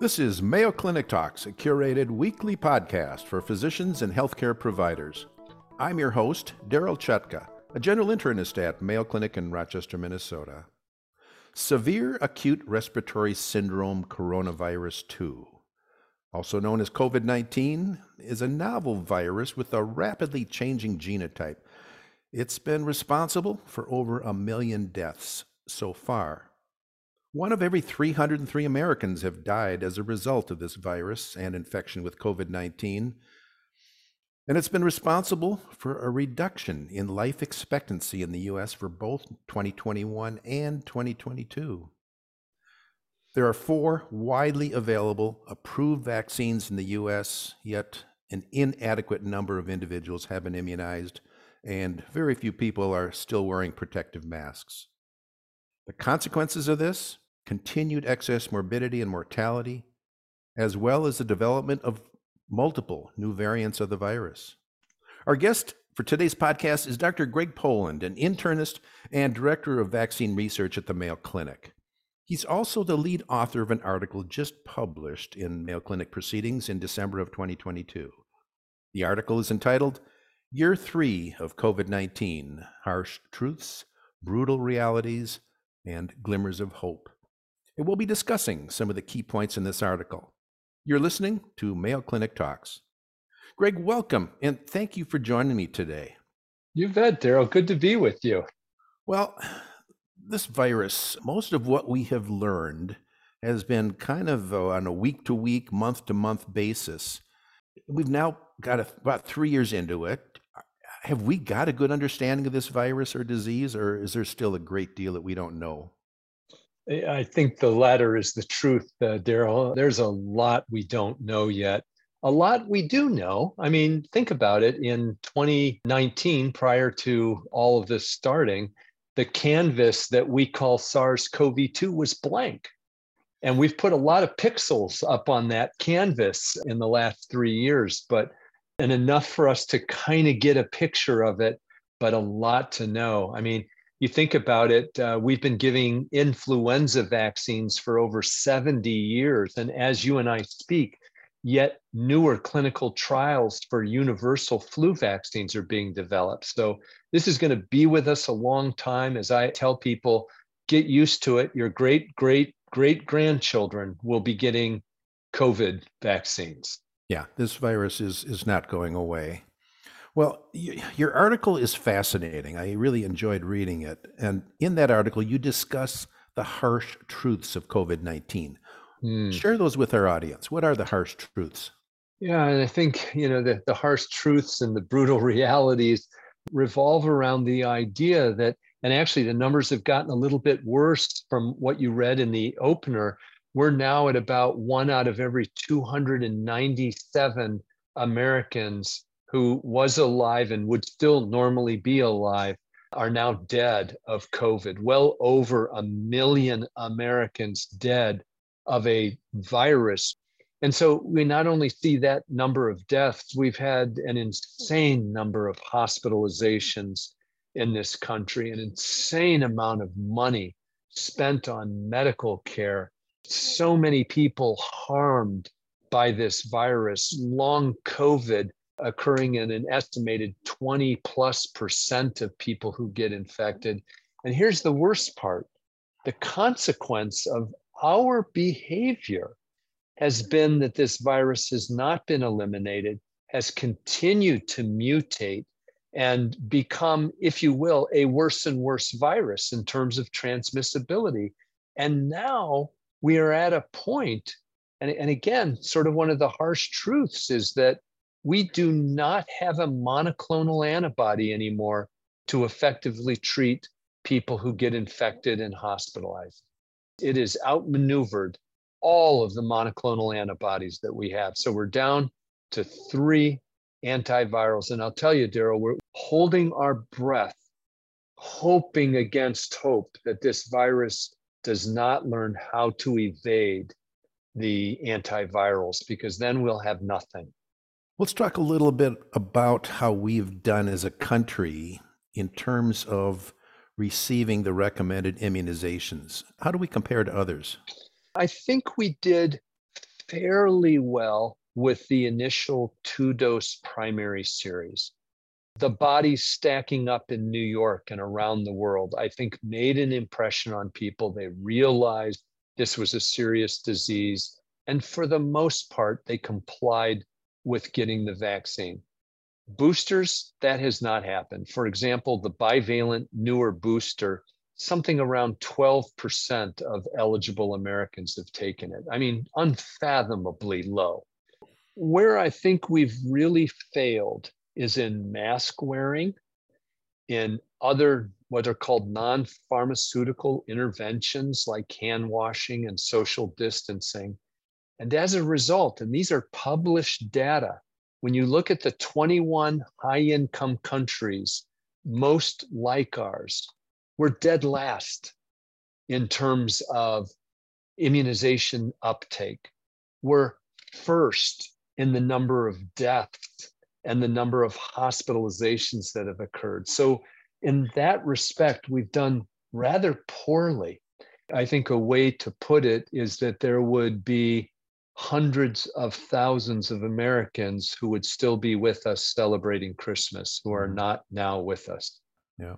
This is Mayo Clinic Talks, a curated weekly podcast for physicians and healthcare providers. I'm your host, Daryl Chutka, a general internist at Mayo Clinic in Rochester, Minnesota. Severe acute respiratory syndrome coronavirus 2, also known as COVID 19, is a novel virus with a rapidly changing genotype. It's been responsible for over a million deaths so far. One of every 303 Americans have died as a result of this virus and infection with COVID 19. And it's been responsible for a reduction in life expectancy in the US for both 2021 and 2022. There are four widely available approved vaccines in the US, yet an inadequate number of individuals have been immunized, and very few people are still wearing protective masks. The consequences of this continued excess morbidity and mortality, as well as the development of multiple new variants of the virus. Our guest for today's podcast is Dr. Greg Poland, an internist and director of vaccine research at the Mayo Clinic. He's also the lead author of an article just published in Mayo Clinic Proceedings in December of 2022. The article is entitled Year Three of COVID 19 Harsh Truths, Brutal Realities, and glimmers of hope. And we'll be discussing some of the key points in this article. You're listening to Mayo Clinic Talks. Greg, welcome, and thank you for joining me today. You bet, Daryl. Good to be with you. Well, this virus, most of what we have learned has been kind of uh, on a week to week, month to month basis. We've now got a, about three years into it. Have we got a good understanding of this virus or disease, or is there still a great deal that we don't know? I think the latter is the truth, uh, Daryl. There's a lot we don't know yet. A lot we do know. I mean, think about it. In 2019, prior to all of this starting, the canvas that we call SARS CoV 2 was blank. And we've put a lot of pixels up on that canvas in the last three years, but and enough for us to kind of get a picture of it, but a lot to know. I mean, you think about it, uh, we've been giving influenza vaccines for over 70 years. And as you and I speak, yet newer clinical trials for universal flu vaccines are being developed. So this is going to be with us a long time. As I tell people, get used to it. Your great, great, great grandchildren will be getting COVID vaccines. Yeah, this virus is is not going away. Well, your article is fascinating. I really enjoyed reading it. And in that article, you discuss the harsh truths of COVID 19. Mm. Share those with our audience. What are the harsh truths? Yeah, and I think, you know, the, the harsh truths and the brutal realities revolve around the idea that, and actually the numbers have gotten a little bit worse from what you read in the opener, we're now at about one out of every 297 Americans who was alive and would still normally be alive are now dead of COVID. Well over a million Americans dead of a virus. And so we not only see that number of deaths, we've had an insane number of hospitalizations in this country, an insane amount of money spent on medical care so many people harmed by this virus, long COVID occurring in an estimated 20 plus percent of people who get infected. And here's the worst part the consequence of our behavior has been that this virus has not been eliminated, has continued to mutate and become, if you will, a worse and worse virus in terms of transmissibility. And now we are at a point, and, and again, sort of one of the harsh truths is that we do not have a monoclonal antibody anymore to effectively treat people who get infected and hospitalized. It is outmaneuvered all of the monoclonal antibodies that we have. So we're down to three antivirals. And I'll tell you, Daryl, we're holding our breath, hoping against hope that this virus does not learn how to evade the antivirals because then we'll have nothing. Let's talk a little bit about how we've done as a country in terms of receiving the recommended immunizations. How do we compare to others? I think we did fairly well with the initial two dose primary series. The bodies stacking up in New York and around the world, I think, made an impression on people. They realized this was a serious disease. And for the most part, they complied with getting the vaccine. Boosters, that has not happened. For example, the bivalent newer booster, something around 12% of eligible Americans have taken it. I mean, unfathomably low. Where I think we've really failed is in mask wearing, in other what are called non pharmaceutical interventions like hand washing and social distancing. And as a result, and these are published data, when you look at the 21 high income countries, most like ours, we're dead last in terms of immunization uptake. We're first in the number of deaths and the number of hospitalizations that have occurred. So, in that respect, we've done rather poorly. I think a way to put it is that there would be hundreds of thousands of Americans who would still be with us celebrating Christmas who are mm-hmm. not now with us. Yeah.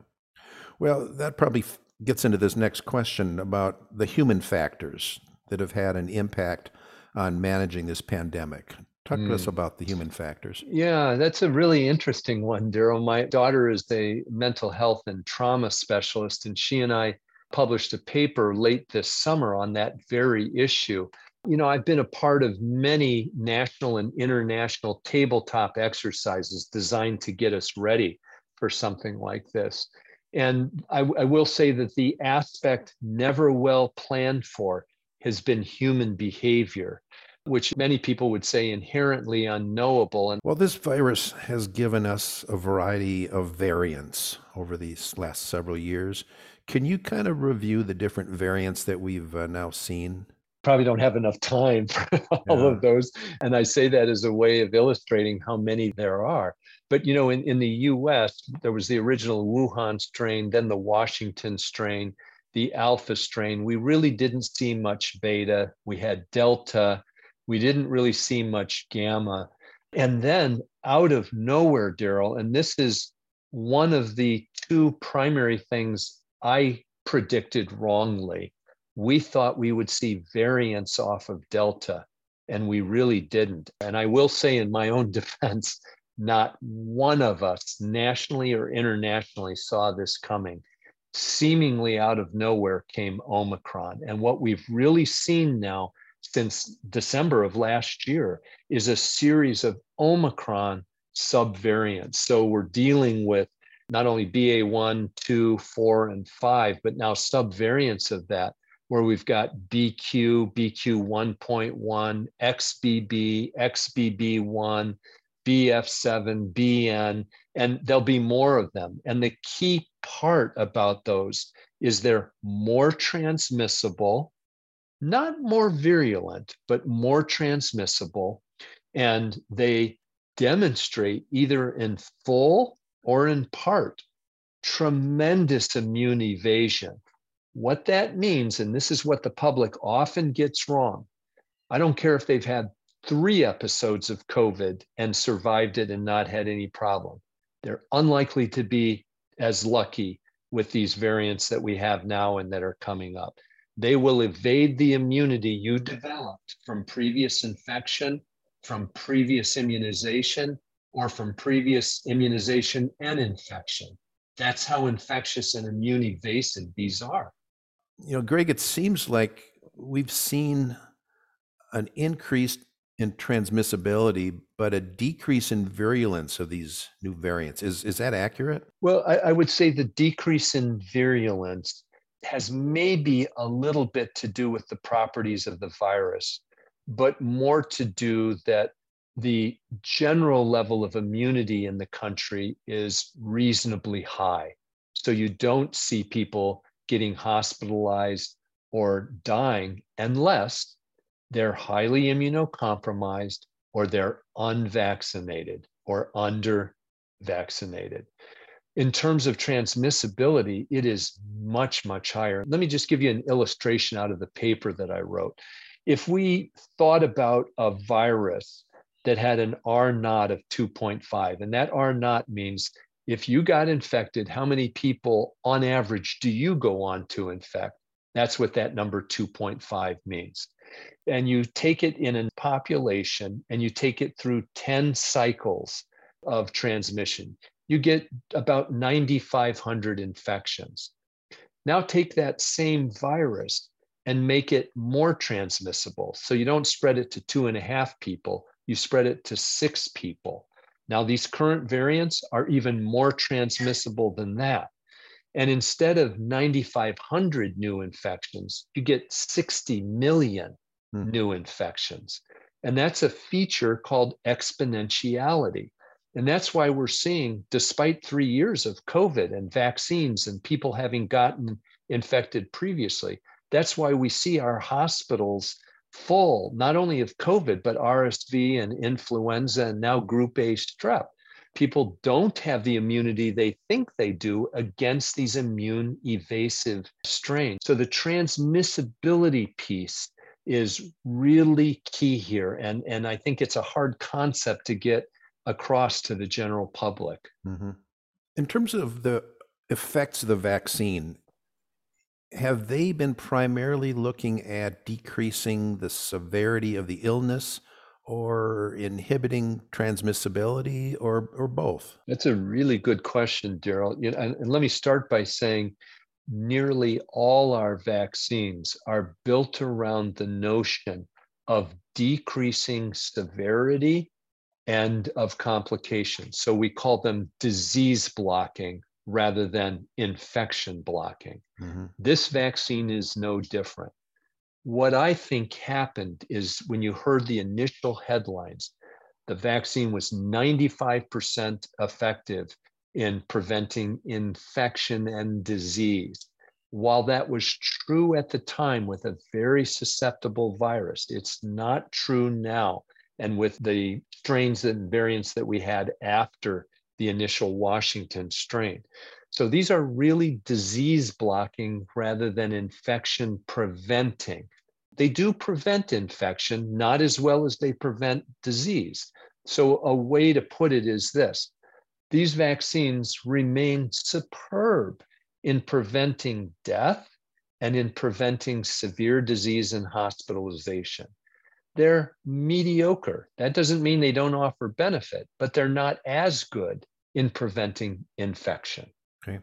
Well, that probably gets into this next question about the human factors that have had an impact on managing this pandemic. Talk mm. to us mm. about the human factors. Yeah, that's a really interesting one, Daryl. My daughter is a mental health and trauma specialist, and she and I published a paper late this summer on that very issue. You know, I've been a part of many national and international tabletop exercises designed to get us ready for something like this. And I, I, will say that the aspect never well planned for has been human behavior, which many people would say inherently unknowable. And well, this virus has given us a variety of variants over these last several years. Can you kind of review the different variants that we've uh, now seen? probably don't have enough time for all yeah. of those. And I say that as a way of illustrating how many there are. But you know, in, in the US, there was the original Wuhan strain, then the Washington strain, the Alpha strain. We really didn't see much beta. We had Delta. We didn't really see much gamma. And then out of nowhere, Daryl, and this is one of the two primary things I predicted wrongly we thought we would see variants off of Delta, and we really didn't. And I will say, in my own defense, not one of us, nationally or internationally, saw this coming. Seemingly out of nowhere came Omicron. And what we've really seen now since December of last year is a series of Omicron subvariants. So we're dealing with not only BA1, 2, 4, and 5, but now subvariants of that where we've got BQ, BQ 1.1, XBB, XBB1, BF7, BN, and there'll be more of them. And the key part about those is they're more transmissible, not more virulent, but more transmissible. And they demonstrate either in full or in part tremendous immune evasion what that means, and this is what the public often gets wrong. I don't care if they've had three episodes of COVID and survived it and not had any problem. They're unlikely to be as lucky with these variants that we have now and that are coming up. They will evade the immunity you developed from previous infection, from previous immunization, or from previous immunization and infection. That's how infectious and immune evasive these are you know, Greg, it seems like we've seen an increase in transmissibility, but a decrease in virulence of these new variants. Is is that accurate? Well, I, I would say the decrease in virulence has maybe a little bit to do with the properties of the virus, but more to do that the general level of immunity in the country is reasonably high. So you don't see people getting hospitalized or dying unless they're highly immunocompromised or they're unvaccinated or under vaccinated. In terms of transmissibility, it is much, much higher. Let me just give you an illustration out of the paper that I wrote. if we thought about a virus that had an R naught of 2.5, and that R naught means if you got infected, how many people on average do you go on to infect? That's what that number 2.5 means. And you take it in a population and you take it through 10 cycles of transmission. You get about 9,500 infections. Now take that same virus and make it more transmissible. So you don't spread it to two and a half people, you spread it to six people. Now, these current variants are even more transmissible than that. And instead of 9,500 new infections, you get 60 million hmm. new infections. And that's a feature called exponentiality. And that's why we're seeing, despite three years of COVID and vaccines and people having gotten infected previously, that's why we see our hospitals full, not only of COVID, but RSV and influenza and now group A strep. People don't have the immunity they think they do against these immune evasive strains. So the transmissibility piece is really key here. And, and I think it's a hard concept to get across to the general public. Mm-hmm. In terms of the effects of the vaccine, have they been primarily looking at decreasing the severity of the illness or inhibiting transmissibility or or both? That's a really good question, Daryl. You know, and, and let me start by saying nearly all our vaccines are built around the notion of decreasing severity and of complications. So we call them disease blocking rather than infection blocking. Mm-hmm. This vaccine is no different. What I think happened is when you heard the initial headlines, the vaccine was 95% effective in preventing infection and disease. While that was true at the time with a very susceptible virus, it's not true now. And with the strains and variants that we had after the initial Washington strain. So these are really disease blocking rather than infection preventing. They do prevent infection, not as well as they prevent disease. So, a way to put it is this these vaccines remain superb in preventing death and in preventing severe disease and hospitalization. They're mediocre. That doesn't mean they don't offer benefit, but they're not as good in preventing infection. Okay.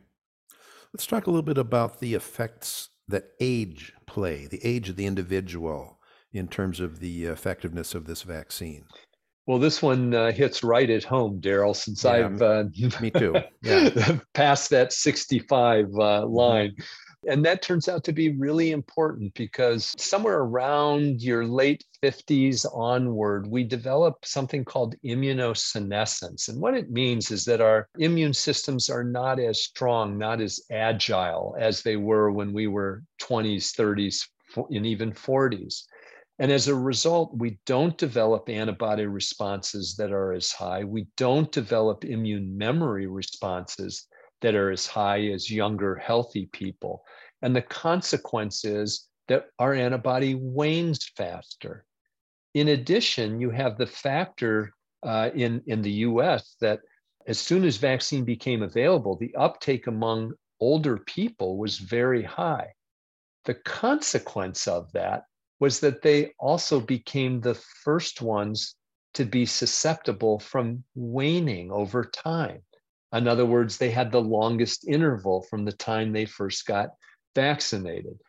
Let's talk a little bit about the effects that age play, the age of the individual in terms of the effectiveness of this vaccine. Well, this one uh, hits right at home, Daryl, since yeah, I've uh, me too. Yeah. passed that 65 uh, mm-hmm. line. Mm-hmm. And that turns out to be really important because somewhere around your late 50s onward, we develop something called immunosenescence. And what it means is that our immune systems are not as strong, not as agile as they were when we were 20s, 30s, and even 40s. And as a result, we don't develop antibody responses that are as high. We don't develop immune memory responses that are as high as younger, healthy people. And the consequence is that our antibody wanes faster. In addition, you have the factor uh, in, in the US that as soon as vaccine became available, the uptake among older people was very high. The consequence of that was that they also became the first ones to be susceptible from waning over time. In other words, they had the longest interval from the time they first got vaccinated.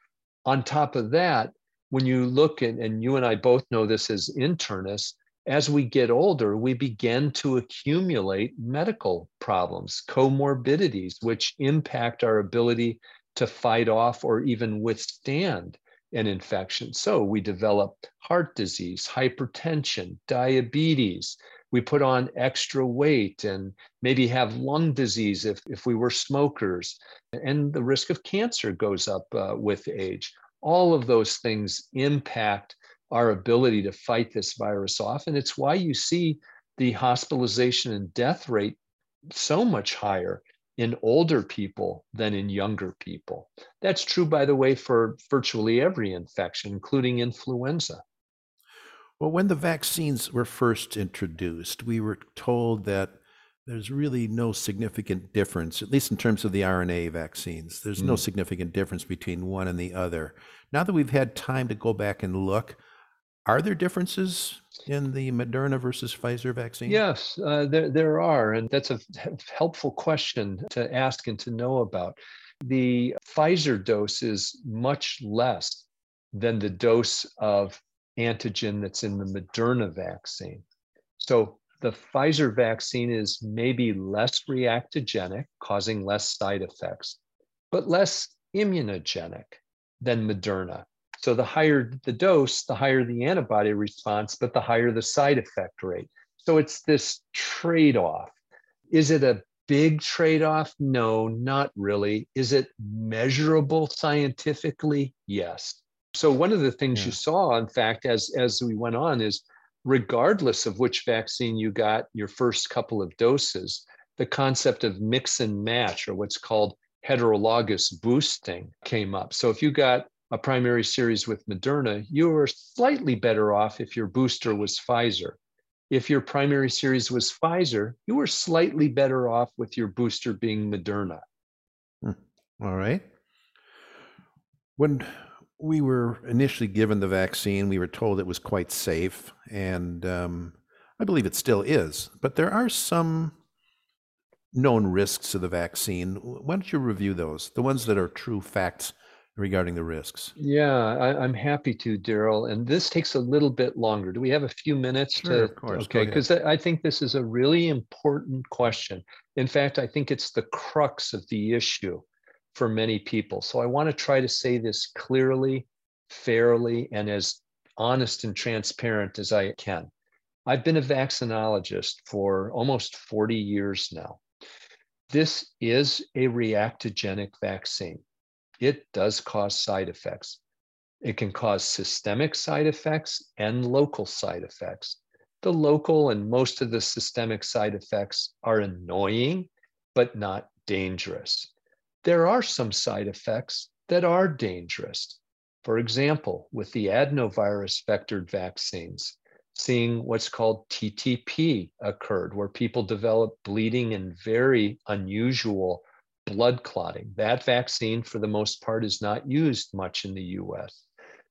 On top of that, when you look at, and you and I both know this as internists, as we get older, we begin to accumulate medical problems, comorbidities, which impact our ability to fight off or even withstand an infection. So we develop heart disease, hypertension, diabetes, we put on extra weight and maybe have lung disease if, if we were smokers. And the risk of cancer goes up uh, with age. All of those things impact our ability to fight this virus off. And it's why you see the hospitalization and death rate so much higher in older people than in younger people. That's true, by the way, for virtually every infection, including influenza. Well, when the vaccines were first introduced, we were told that there's really no significant difference, at least in terms of the RNA vaccines. There's mm. no significant difference between one and the other. Now that we've had time to go back and look, are there differences in the Moderna versus Pfizer vaccine? Yes, uh, there, there are. And that's a helpful question to ask and to know about. The Pfizer dose is much less than the dose of antigen that's in the Moderna vaccine. So the Pfizer vaccine is maybe less reactogenic, causing less side effects, but less immunogenic than Moderna. So the higher the dose, the higher the antibody response, but the higher the side effect rate. So it's this trade off. Is it a big trade off? No, not really. Is it measurable scientifically? Yes. So one of the things yeah. you saw, in fact, as as we went on, is regardless of which vaccine you got your first couple of doses, the concept of mix and match, or what's called heterologous boosting, came up. So if you got a primary series with Moderna, you were slightly better off if your booster was Pfizer. If your primary series was Pfizer, you were slightly better off with your booster being Moderna. Hmm. All right. When we were initially given the vaccine. We were told it was quite safe, and um, I believe it still is. But there are some known risks of the vaccine. Why don't you review those, the ones that are true facts regarding the risks? Yeah, I, am happy to, Daryl. And this takes a little bit longer. Do we have a few minutes? Sure, to, of course. Okay, because I think this is a really important question. In fact, I think it's the crux of the issue for many people. So I want to try to say this clearly, fairly, and as honest and transparent as I can. I've been a vaccinologist for almost 40 years now. This is a reactogenic vaccine. It does cause side effects. It can cause systemic side effects and local side effects. The local and most of the systemic side effects are annoying, but not dangerous there are some side effects that are dangerous. For example, with the adenovirus vectored vaccines, seeing what's called TTP occurred, where people develop bleeding and very unusual blood clotting. That vaccine, for the most part, is not used much in the US.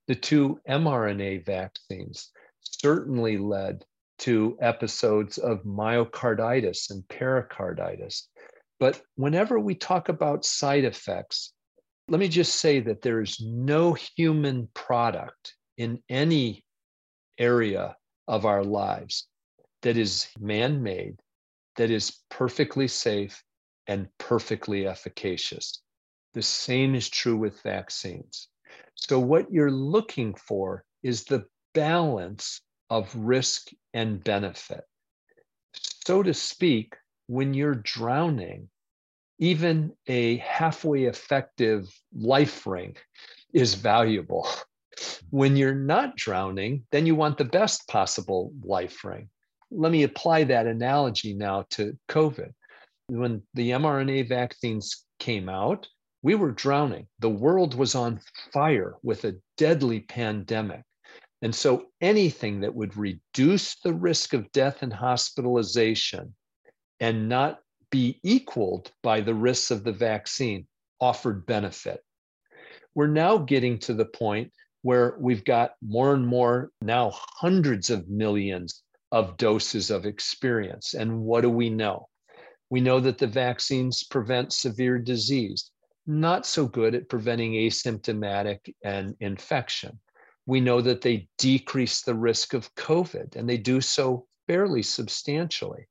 The two mRNA vaccines certainly led to episodes of myocarditis and pericarditis. But whenever we talk about side effects, let me just say that there is no human product in any area of our lives that is man made, that is perfectly safe and perfectly efficacious. The same is true with vaccines. So, what you're looking for is the balance of risk and benefit. So to speak, when you're drowning, even a halfway effective life ring is valuable. When you're not drowning, then you want the best possible life ring. Let me apply that analogy now to COVID. When the mRNA vaccines came out, we were drowning. The world was on fire with a deadly pandemic. And so anything that would reduce the risk of death and hospitalization and not be equaled by the risks of the vaccine offered benefit. We're now getting to the point where we've got more and more, now hundreds of millions of doses of experience. And what do we know? We know that the vaccines prevent severe disease, not so good at preventing asymptomatic and infection. We know that they decrease the risk of COVID, and they do so fairly substantially.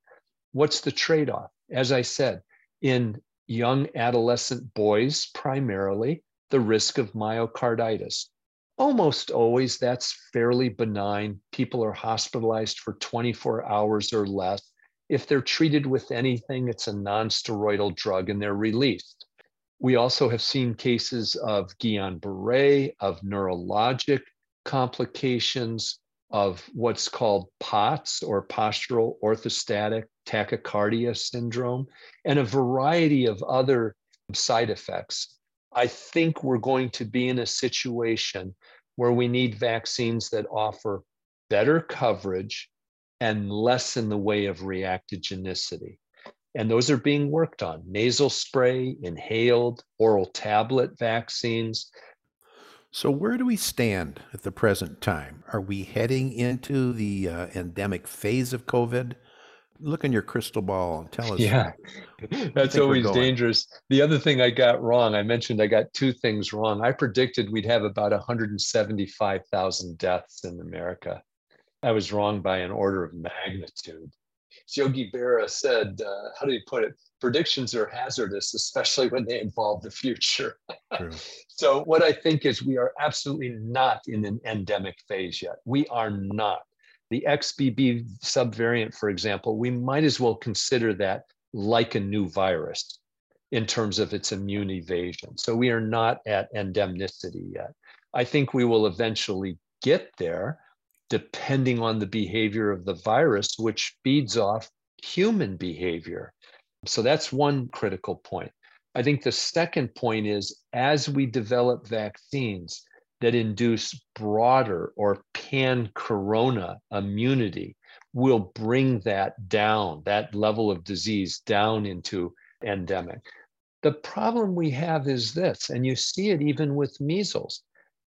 What's the trade off? As I said, in young adolescent boys, primarily, the risk of myocarditis. Almost always, that's fairly benign. People are hospitalized for 24 hours or less. If they're treated with anything, it's a nonsteroidal drug and they're released. We also have seen cases of Guillain Barre, of neurologic complications, of what's called POTS or postural orthostatic tachycardia syndrome, and a variety of other side effects. I think we're going to be in a situation where we need vaccines that offer better coverage and less in the way of reactogenicity. And those are being worked on nasal spray, inhaled, oral tablet vaccines. So, where do we stand at the present time? Are we heading into the uh, endemic phase of COVID? Look in your crystal ball and tell us. Yeah, that's always dangerous. The other thing I got wrong, I mentioned I got two things wrong. I predicted we'd have about 175,000 deaths in America. I was wrong by an order of magnitude. Yogi Berra said, uh, how do you put it? Predictions are hazardous, especially when they involve the future. so, what I think is we are absolutely not in an endemic phase yet. We are not. The XBB subvariant, for example, we might as well consider that like a new virus in terms of its immune evasion. So, we are not at endemicity yet. I think we will eventually get there depending on the behavior of the virus, which feeds off human behavior. So that's one critical point. I think the second point is as we develop vaccines that induce broader or pan corona immunity, we'll bring that down, that level of disease down into endemic. The problem we have is this, and you see it even with measles.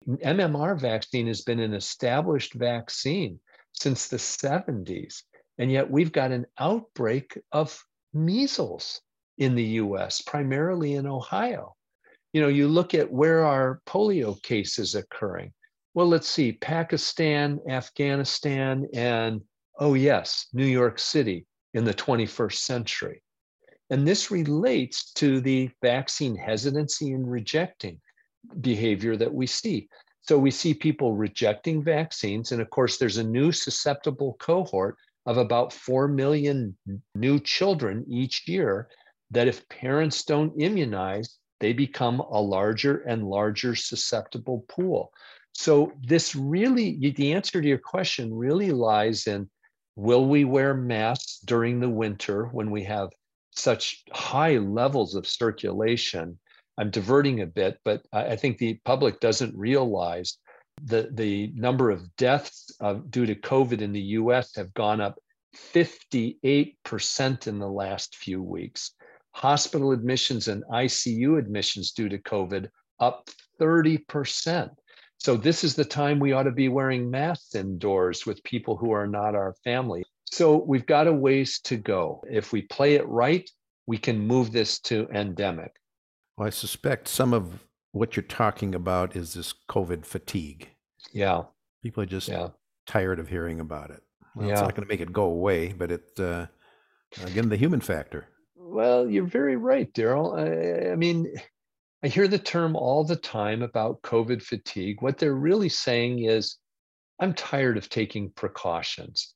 MMR vaccine has been an established vaccine since the 70s, and yet we've got an outbreak of measles in the US, primarily in Ohio. You know, you look at where are polio cases occurring. Well, let's see Pakistan, Afghanistan, and oh, yes, New York City in the 21st century. And this relates to the vaccine hesitancy and rejecting behavior that we see. So we see people rejecting vaccines. And of course, there's a new susceptible cohort of about 4 million new children each year that if parents don't immunize, they become a larger and larger susceptible pool. So this really, the answer to your question really lies in will we wear masks during the winter when we have such high levels of circulation? I'm diverting a bit, but I think the public doesn't realize the, the number of deaths due to COVID in the US have gone up 58% in the last few weeks. Hospital admissions and ICU admissions due to COVID up 30%. So, this is the time we ought to be wearing masks indoors with people who are not our family. So, we've got a ways to go. If we play it right, we can move this to endemic. Well, I suspect some of what you're talking about is this COVID fatigue. Yeah. People are just yeah. tired of hearing about it. Well, yeah. It's not going to make it go away, but it, uh, again, the human factor. Well, you're very right, Daryl. I, I mean, I hear the term all the time about COVID fatigue. What they're really saying is, I'm tired of taking precautions.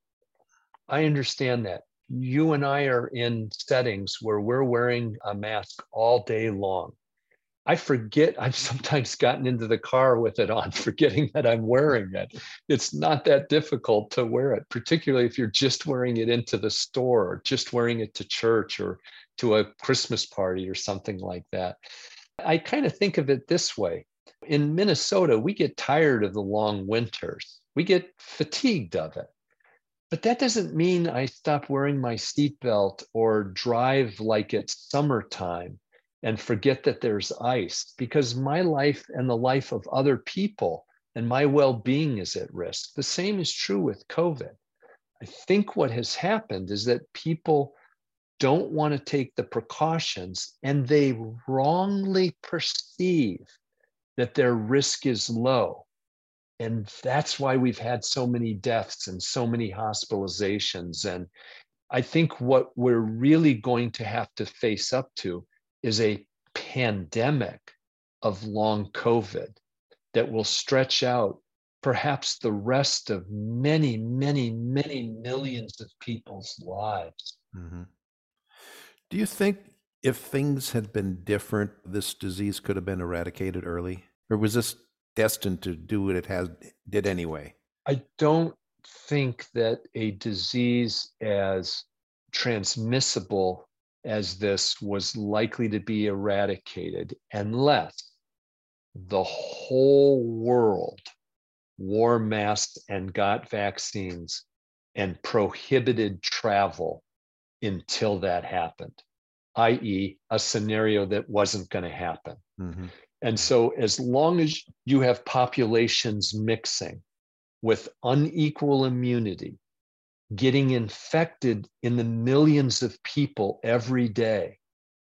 I understand that you and I are in settings where we're wearing a mask all day long. I forget, I've sometimes gotten into the car with it on, forgetting that I'm wearing it. It's not that difficult to wear it, particularly if you're just wearing it into the store or just wearing it to church or to a Christmas party or something like that. I kind of think of it this way in Minnesota, we get tired of the long winters, we get fatigued of it. But that doesn't mean I stop wearing my seatbelt or drive like it's summertime and forget that there's ice because my life and the life of other people and my well being is at risk. The same is true with COVID. I think what has happened is that people don't want to take the precautions and they wrongly perceive that their risk is low. And that's why we've had so many deaths and so many hospitalizations. And I think what we're really going to have to face up to is a pandemic of long COVID that will stretch out perhaps the rest of many, many, many millions of people's lives. Mm-hmm. Do you think if things had been different, this disease could have been eradicated early? Or was this destined to do what it has did anyway? I don't think that a disease as transmissible as this was likely to be eradicated unless the whole world wore masks and got vaccines and prohibited travel until that happened, i.e., a scenario that wasn't going to happen. Mm-hmm. And so, as long as you have populations mixing with unequal immunity, getting infected in the millions of people every day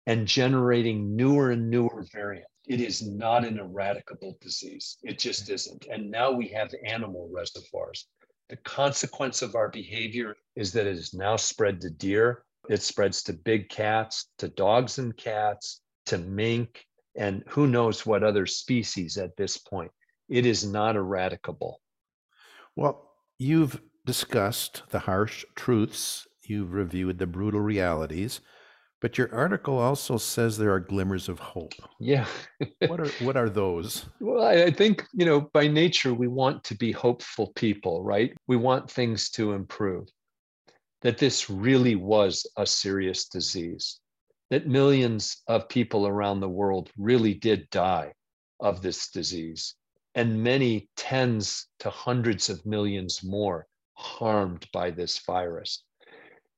and generating newer and newer variants. It is not an eradicable disease. It just isn't. And now we have animal reservoirs. The consequence of our behavior is that it is now spread to deer. It spreads to big cats, to dogs and cats, to mink, and who knows what other species at this point. It is not eradicable. Well, you've discussed the harsh truths, you've reviewed the brutal realities, but your article also says there are glimmers of hope. Yeah. what are what are those? Well, I think, you know, by nature we want to be hopeful people, right? We want things to improve. That this really was a serious disease. That millions of people around the world really did die of this disease and many tens to hundreds of millions more harmed by this virus.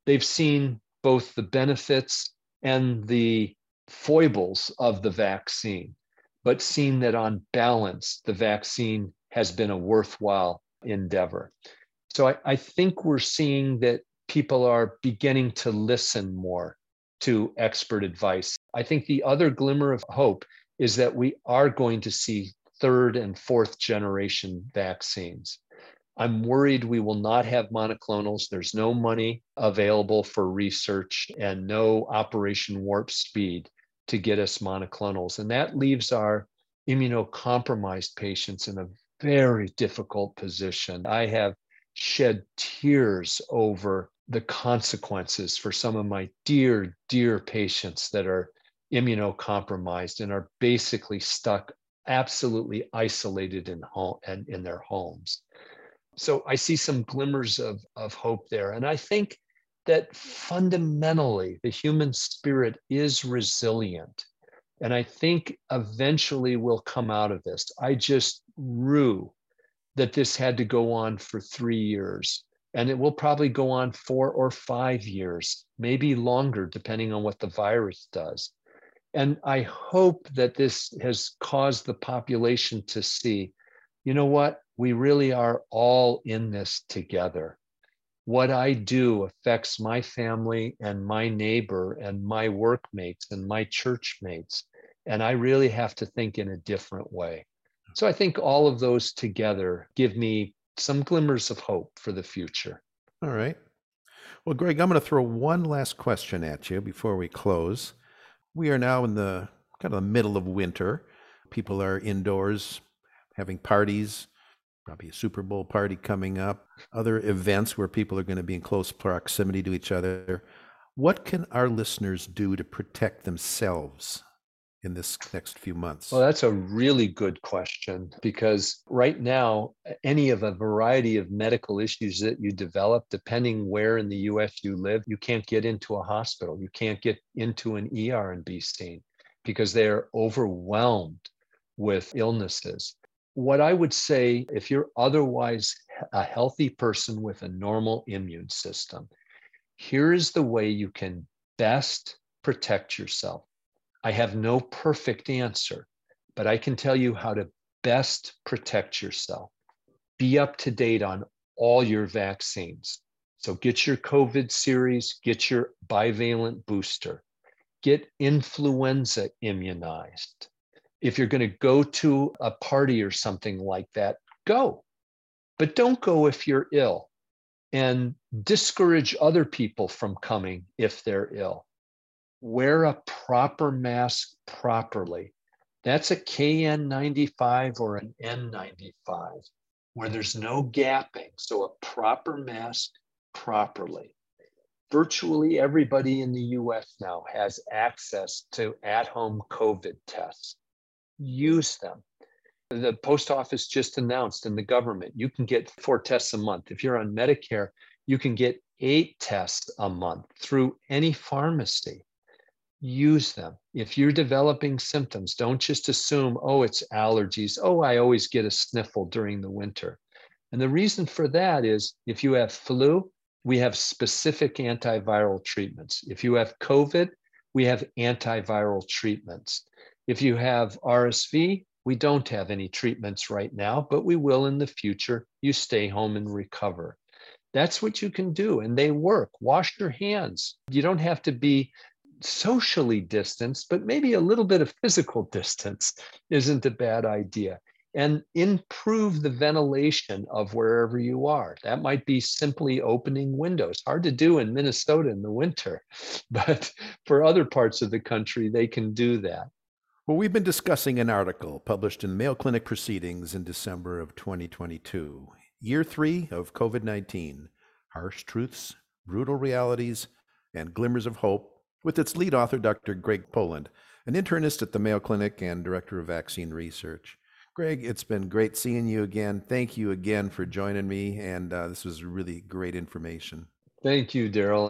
They've seen both the benefits and the foibles of the vaccine, but seen that on balance, the vaccine has been a worthwhile endeavor. So I, I think we're seeing that people are beginning to listen more to expert advice. I think the other glimmer of hope is that we are going to see third and fourth generation vaccines. I'm worried we will not have monoclonals. There's no money available for research and no Operation Warp Speed to get us monoclonals. And that leaves our immunocompromised patients in a very difficult position. I have shed tears over the consequences for some of my dear, dear patients that are immunocompromised and are basically stuck absolutely isolated in home and in their homes so I see some glimmers of, of hope there. And I think that fundamentally the human spirit is resilient. And I think eventually we'll come out of this. I just rue that this had to go on for three years. And it will probably go on four or five years, maybe longer, depending on what the virus does. And I hope that this has caused the population to see you know what? We really are all in this together. What I do affects my family and my neighbor and my workmates and my church mates. And I really have to think in a different way. So I think all of those together give me some glimmers of hope for the future. All right. Well, Greg, I'm going to throw one last question at you before we close. We are now in the kind of the middle of winter. People are indoors having parties, probably a Super Bowl party coming up, other events where people are going to be in close proximity to each other. What can our listeners do to protect themselves in this next few months? Well, that's a really good question because right now, any of a variety of medical issues that you develop, depending where in the US you live, you can't get into a hospital. You can't get into an ER and be seen because they're overwhelmed with illnesses what I would say, if you're otherwise a healthy person with a normal immune system, here is the way you can best protect yourself. I have no perfect answer, but I can tell you how to best protect yourself. Be up to date on all your vaccines. So get your COVID series, get your bivalent booster, get influenza immunized if you're going to go to a party or something like that, go. But don't go if you're ill and discourage other people from coming if they're ill. Wear a proper mask properly. That's a KN95 or an N95 where there's no gapping. So a proper mask properly. Virtually everybody in the US now has access to at home COVID tests use them. The post office just announced in the government, you can get four tests a month. If you're on Medicare, you can get eight tests a month through any pharmacy. Use them. If you're developing symptoms, don't just assume, oh, it's allergies. Oh, I always get a sniffle during the winter. And the reason for that is if you have flu, we have specific antiviral treatments. If you have COVID, we have antiviral treatments. If you have RSV, we don't have any treatments right now, but we will in the future. You stay home and recover. That's what you can do, and they work. Wash your hands. You don't have to be socially distanced, but maybe a little bit of physical distance isn't a bad idea. And improve the ventilation of wherever you are. That might be simply opening windows. Hard to do in Minnesota in the winter, but for other parts of the country, they can do that. Well, we've been discussing an article published in Mayo Clinic Proceedings in December of 2022, year three of COVID 19 Harsh Truths, Brutal Realities, and Glimmers of Hope, with its lead author, Dr. Greg Poland, an internist at the Mayo Clinic and director of vaccine research. Greg, it's been great seeing you again. Thank you again for joining me, and uh, this was really great information. Thank you, Daryl.